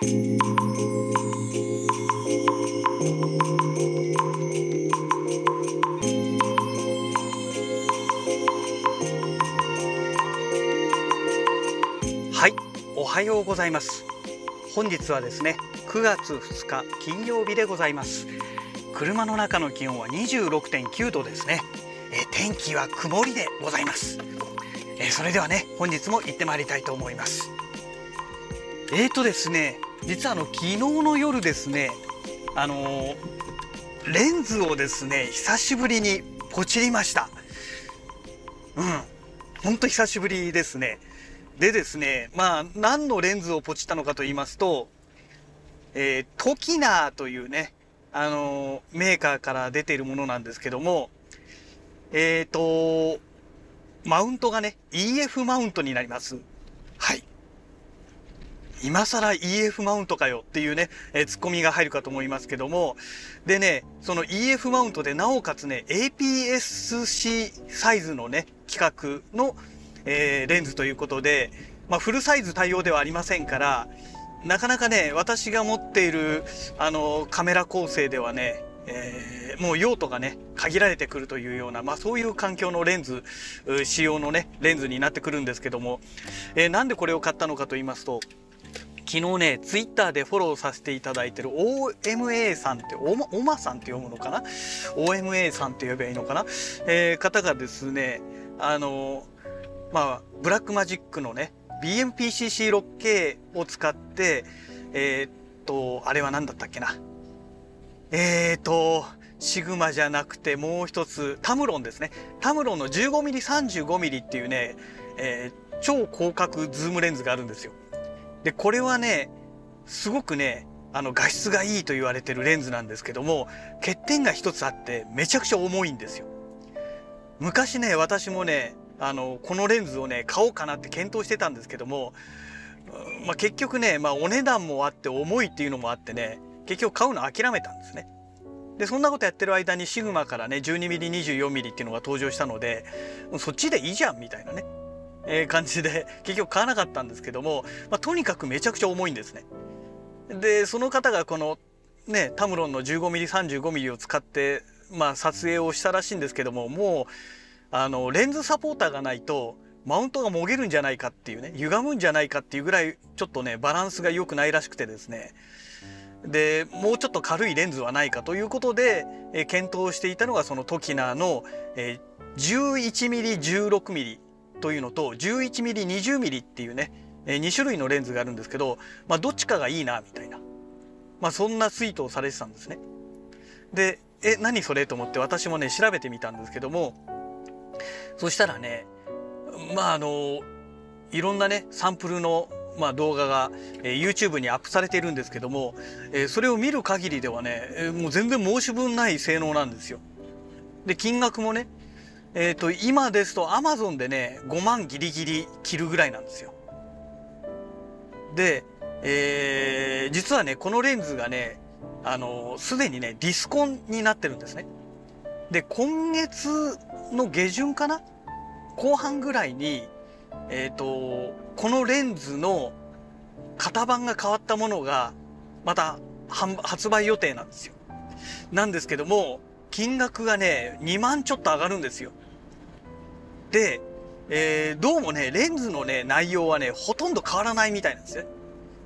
はい、おはようございます。本日はですね、9月2日金曜日でございます。車の中の気温は26.9度ですね。え天気は曇りでございます。えそれではね、本日も行ってまいりたいと思います。えーとですね、実はあの昨日の夜ですね、あのーレンズをですね、久しぶりにポチりました。うん、ほんと久しぶりですね。でですね、まあ、何のレンズをポチったのかと言いますと、えートキナーというね、あのーメーカーから出ているものなんですけども、えっ、と、マウントがね、EF マウントになります。今更 EF マウントかよっていうね、えーツッコミが入るかと思いますけども、でね、その EF マウントでなおかつね、APS-C サイズのね、規格の、えーレンズということで、まあ、フルサイズ対応ではありませんから、なかなかね、私が持っている、あの、カメラ構成ではね、えーもう用途がね、限られてくるというような、まあそういう環境のレンズ、仕様のね、レンズになってくるんですけども、えーなんでこれを買ったのかと言いますと、昨日ね、ツイッターでフォローさせていただいてる OMA さんって、おま、おまさんって読むのかな ?OMA さんって呼べばいいのかな？えー方がですね、あの、まあ、ブラックマジックのね、BMPCC6K を使って、えーっと、あれは何だったっけな？えーっと、シグマじゃなくてもう一つ、タムロンですね。タムロンの 15mm、35mm っていうね、えー超広角ズームレンズがあるんですよ。で、これはね、すごくね、あの画質がいいと言われてるレンズなんですけども、欠点が一つあってめちゃくちゃ重いんですよ。昔ね、私もね、あの、このレンズをね、買おうかなって検討してたんですけども、まあ、結局ね、まあ、お値段もあって重いっていうのもあってね、結局買うの諦めたんですね。で、そんなことやってる間にシグマからね、12mm、24mm っていうのが登場したので、そっちでいいじゃんみたいなね、えー感じで 結局買わなかったんですけども、まあ、とにかくめちゃくちゃ重いんですね。で、その方がこのね、タムロンの 15mm、35mm を使って、まあ、撮影をしたらしいんですけども、もう、あの、レンズサポーターがないと、マウントがもげるんじゃないかっていうね、歪むんじゃないかっていうぐらい、ちょっとね、バランスが良くないらしくてですね。で、もうちょっと軽いレンズはないかということで、え検討していたのがそのトキナーの、え 11mm、16mm というのと、11mm、20mm っていうね、2種類のレンズがあるんですけど、まあ、どっちかがいいな、みたいな。まあ、そんなツイートをされてたんですね。で、え、何それと思って私もね、調べてみたんですけども、そしたらね、まあ、あの、いろんなね、サンプルの、まあ、動画が、えー YouTube にアップされているんですけども、えーそれを見る限りではね、えーもう全然申し分ない性能なんですよ。で、金額もね、えっ、と、今ですと Amazon でね、5万ギリギリ切るぐらいなんですよ。で、えー実はね、このレンズがね、あの、すでにね、ディスコンになってるんですね。で、今月の下旬かな？後半ぐらいに、えっ、と、このレンズの型番が変わったものが、また発売予定なんですよ。なんですけども、金額がね、2万ちょっと上がるんですよ。で、えーどうもね、レンズのね、内容はね、ほとんど変わらないみたいなんですね。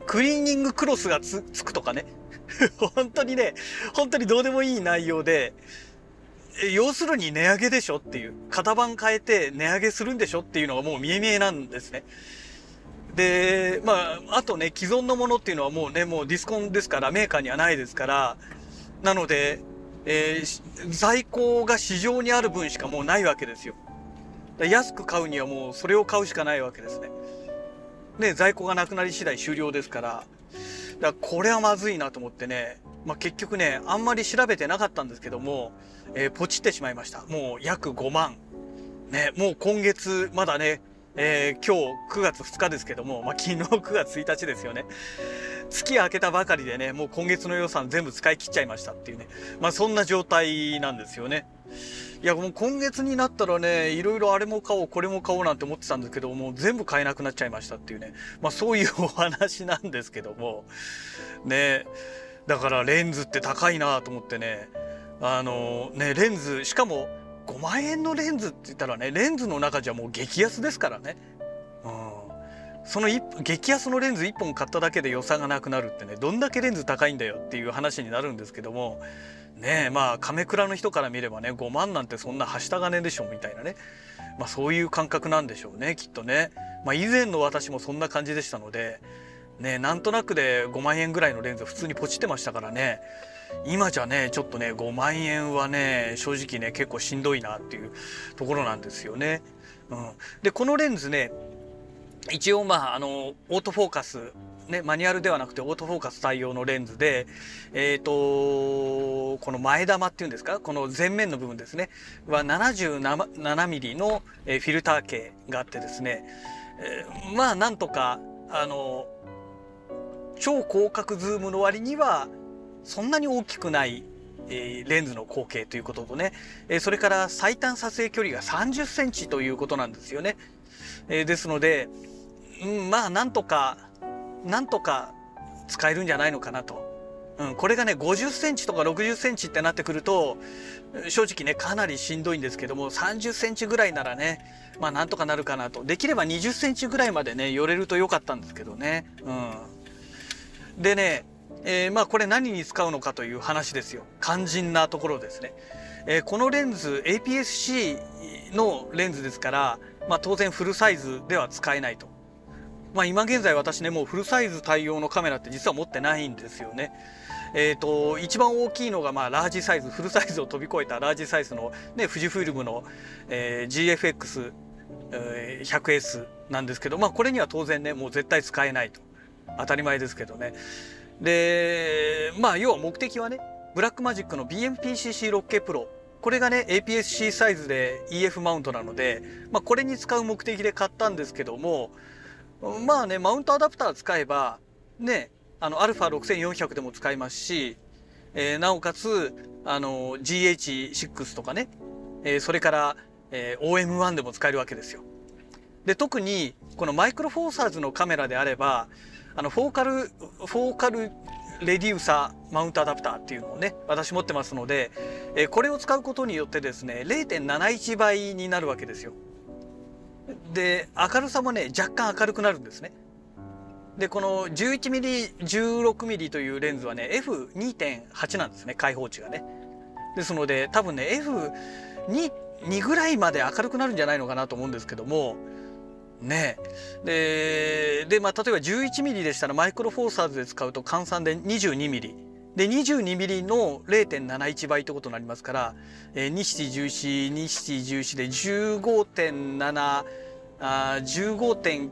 クリーニングクロスがつつくとかね。本当にね、本当にどうでもいい内容で、要するに値上げでしょっていう、型番変えて値上げするんでしょっていうのがもう見え見えなんですね。で、まあ、あとね、既存のものっていうのはもうね、もうディスコンですから、メーカーにはないですから、なので、えー在庫が市場にある分しかもうないわけですよ。安く買うにはもうそれを買うしかないわけですね。で、在庫がなくなり次第終了ですから、だからこれはまずいなと思ってね、まあ、結局ね、あんまり調べてなかったんですけども、えーポチってしまいました。もう約5万。ね、もう今月、まだね、えー今日9月2日ですけども、まあ、昨日9月1日ですよね。月明けたばかりでね、もう今月の予算全部使い切っちゃいましたっていうね。まあそんな状態なんですよね。いやもう今月になったらねいろいろあれも買おうこれも買おうなんて思ってたんですけどもう全部買えなくなっちゃいましたっていうね。まあそういうお話なんですけども。ね。だからレンズって高いなと思ってね。あのねレンズしかも5万円のレンズって言ったらねレンズの中じゃもう激安ですからね。その激安のレンズ1本買っただけで予算がなくなるってねどんだけレンズ高いんだよっていう話になるんですけども。ねえまあ亀倉の人から見ればね5万なんてそんなはした金でしょみたいなねまあそういう感覚なんでしょうねきっとね。まあ、以前の私もそんな感じでしたのでねなんとなくで5万円ぐらいのレンズ普通にポチってましたからね今じゃねちょっとね5万円はね正直ね結構しんどいなっていうところなんですよね。うん、でこのレンズね一応まああのオートフォーカスね、マニュアルではなくてオートフォーカス対応のレンズで、えーと、この前玉っていうんですか？この前面の部分ですね。は 77mm のフィルター径があってですね、えー、まあなんとかあの超広角ズームの割にはそんなに大きくないえー、レンズの口径ということとね、えー、それから最短撮影距離が30センチということなんですよね。えー、ですので、うん、まあなんとかなんとか使えるんじゃないのかなと。うん、これがね50センチとか60センチってなってくると正直ねかなりしんどいんですけども30センチぐらいならねまあなんとかなるかなとできれば20センチぐらいまでね寄れると良かったんですけどね。うん、でね、えー、まあこれ何に使うのかという話ですよ肝心なところですね。えー、このレンズ APS-C のレンズですから、まあ、当然フルサイズでは使えないと。まあ、今現在私ねもうフルサイズ対応のカメラって実は持ってないんですよね。えーと、一番大きいのがまあラージサイズフルサイズを飛び越えたラージサイズの、ね、富士フイルムの、えー、GFX100S、なんですけど、まあ、これには当然ねもう絶対使えないと。当たり前ですけどね。でまあ要は目的はねブラックマジックの BMPCC6K プロ。これがね APS-C サイズで EF マウントなので、まあ、これに使う目的で買ったんですけどもまあねマウントアダプター使えばねあの α6400 でも使えますし、えー、なおかつあの GH6 とかね、えー、それから、えー、OM1 でも使えるわけですよ。で特にこのマイクロフォーサーズのカメラであればあのフォーカルフォーカルレディウサーマウントアダプターっていうのをね私持ってますので、えー、これを使うことによってですね0.71倍になるわけですよ。で明るさもね若干明るくなるんですね。でこの 11mm16mm というレンズはね F2.8 なんですね開放値がね。ですので多分ね F2 ぐらいまで明るくなるんじゃないのかなと思うんですけどもねでで、まあ、例えば 11mm でしたらマイクロフォーサーズで使うと換算で 22mm で 22mm の0.71倍ってことになりますから、えー、2 7 1 4 2 7 1 4で15.7あ15点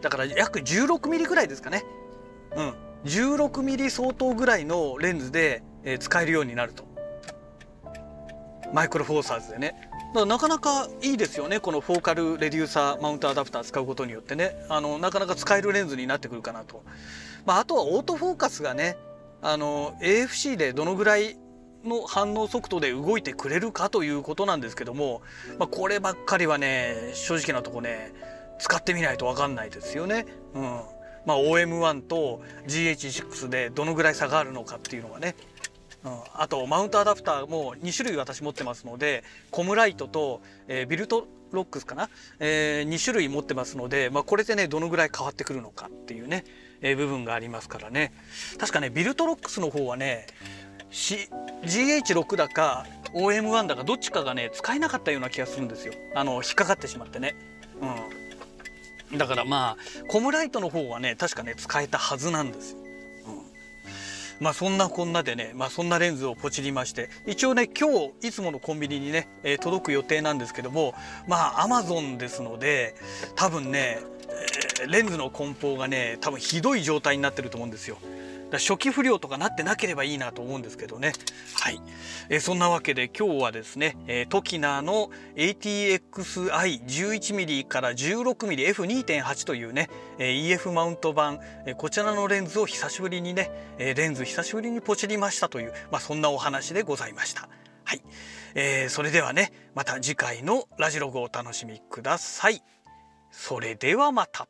だから約16ミリぐらいですかね。うん。16ミリ相当ぐらいのレンズで、えー、使えるようになると。マイクロフォーサーズでね。かなかなかいいですよねこのフォーカルレデューサーマウントアダプター使うことによってねあのなかなか使えるレンズになってくるかなと、まあ、あとはオートフォーカスがねあの AFC でどのぐらいの反応速度で動いてくれるかということなんですけども、まあ、こればっかりはね正直なとこね使ってみないと分かんないですよね。うんまあ、OM1 と GH6 でどのぐらい差があるのかっていうのがね、うん、あとマウントアダプターも2種類私持ってますのでコムライトと、えー、ビルトロックスかな、えー、2種類持ってますので、まあ、これでねどのぐらい変わってくるのかっていうね、えー、部分がありますからね。確かねビルトロックスの方はね GH6 だか OM1 だかどっちかがね使えなかったような気がするんですよ。あの引っかかってしまってね。うん、だからまあコムライトの方はね確かね使えたはずなんですよ。まあそんなこんなでね、まあそんなレンズをポチりまして、一応ね、今日いつものコンビニにね、えー、届く予定なんですけども、まあアマゾンですので、多分ね、レンズの梱包がね、多分ひどい状態になってると思うんですよ。だ初期不良とかなってなければいいなと思うんですけどね。はい。えー、そんなわけで今日はですね、えー、トキナーの ATXI11mm から 16mmF2.8 というね、えー、EF マウント版、えー、こちらのレンズを久しぶりにね、えー、レンズ久しぶりにポチりましたという、まあ、そんなお話でございました。はい。えーそれではねまた次回のラジログをお楽しみくださいそれではまた